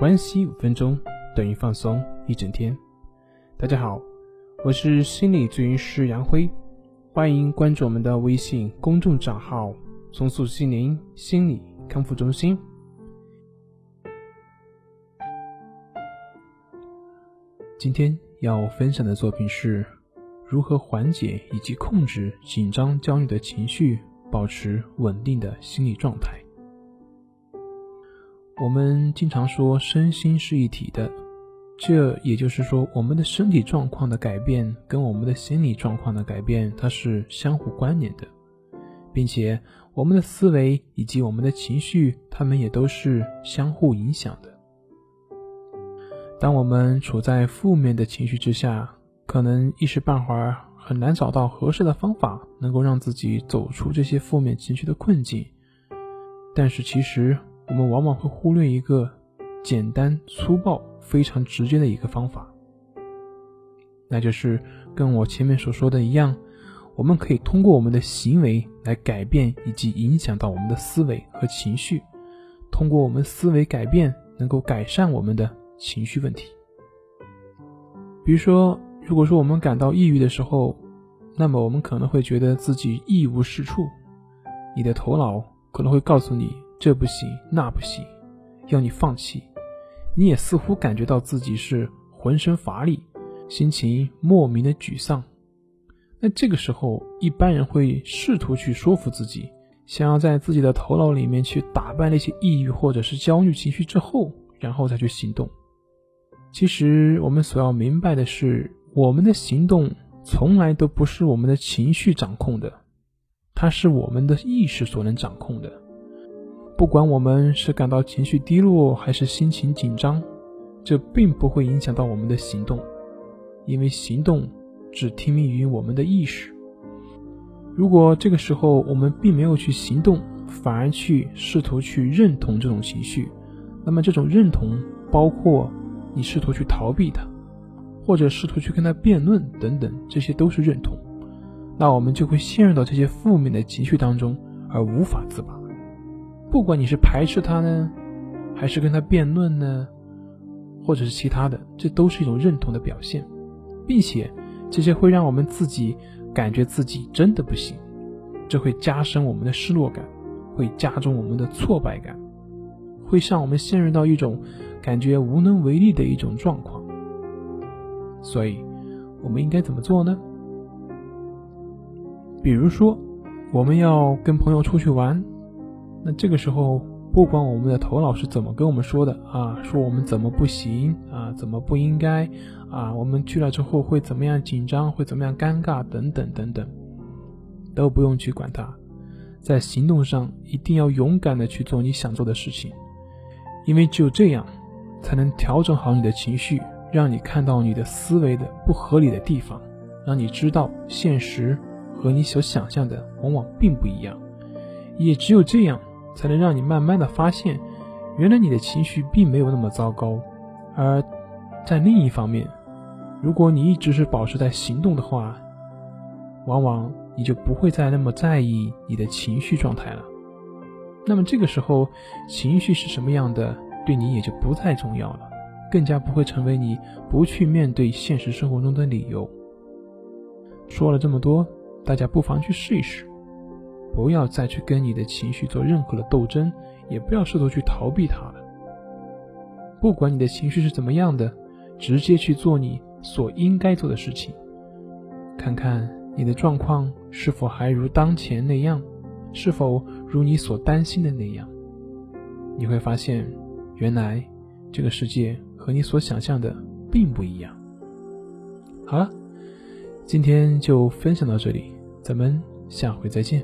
关系五分钟等于放松一整天。大家好，我是心理咨询师杨辉，欢迎关注我们的微信公众账号“重塑心灵心理康复中心”。今天要分享的作品是如何缓解以及控制紧张焦虑的情绪，保持稳定的心理状态。我们经常说身心是一体的，这也就是说，我们的身体状况的改变跟我们的心理状况的改变，它是相互关联的，并且我们的思维以及我们的情绪，它们也都是相互影响的。当我们处在负面的情绪之下，可能一时半会儿很难找到合适的方法，能够让自己走出这些负面情绪的困境，但是其实。我们往往会忽略一个简单粗暴、非常直接的一个方法，那就是跟我前面所说的一样，我们可以通过我们的行为来改变以及影响到我们的思维和情绪，通过我们思维改变，能够改善我们的情绪问题。比如说，如果说我们感到抑郁的时候，那么我们可能会觉得自己一无是处，你的头脑可能会告诉你。这不行，那不行，要你放弃。你也似乎感觉到自己是浑身乏力，心情莫名的沮丧。那这个时候，一般人会试图去说服自己，想要在自己的头脑里面去打败那些抑郁或者是焦虑情绪之后，然后再去行动。其实，我们所要明白的是，我们的行动从来都不是我们的情绪掌控的，它是我们的意识所能掌控的。不管我们是感到情绪低落，还是心情紧张，这并不会影响到我们的行动，因为行动只听命于我们的意识。如果这个时候我们并没有去行动，反而去试图去认同这种情绪，那么这种认同包括你试图去逃避它，或者试图去跟他辩论等等，这些都是认同。那我们就会陷入到这些负面的情绪当中，而无法自拔。不管你是排斥他呢，还是跟他辩论呢，或者是其他的，这都是一种认同的表现，并且这些会让我们自己感觉自己真的不行，这会加深我们的失落感，会加重我们的挫败感，会让我们陷入到一种感觉无能为力的一种状况。所以，我们应该怎么做呢？比如说，我们要跟朋友出去玩。那这个时候，不管我们的头脑是怎么跟我们说的啊，说我们怎么不行啊，怎么不应该啊，我们去了之后会怎么样紧张，会怎么样尴尬等等等等，都不用去管它，在行动上一定要勇敢的去做你想做的事情，因为只有这样，才能调整好你的情绪，让你看到你的思维的不合理的地方，让你知道现实和你所想象的往往并不一样，也只有这样。才能让你慢慢的发现，原来你的情绪并没有那么糟糕。而在另一方面，如果你一直是保持在行动的话，往往你就不会再那么在意你的情绪状态了。那么这个时候，情绪是什么样的，对你也就不再重要了，更加不会成为你不去面对现实生活中的理由。说了这么多，大家不妨去试一试。不要再去跟你的情绪做任何的斗争，也不要试图去逃避它了。不管你的情绪是怎么样的，直接去做你所应该做的事情，看看你的状况是否还如当前那样，是否如你所担心的那样。你会发现，原来这个世界和你所想象的并不一样。好了，今天就分享到这里，咱们下回再见。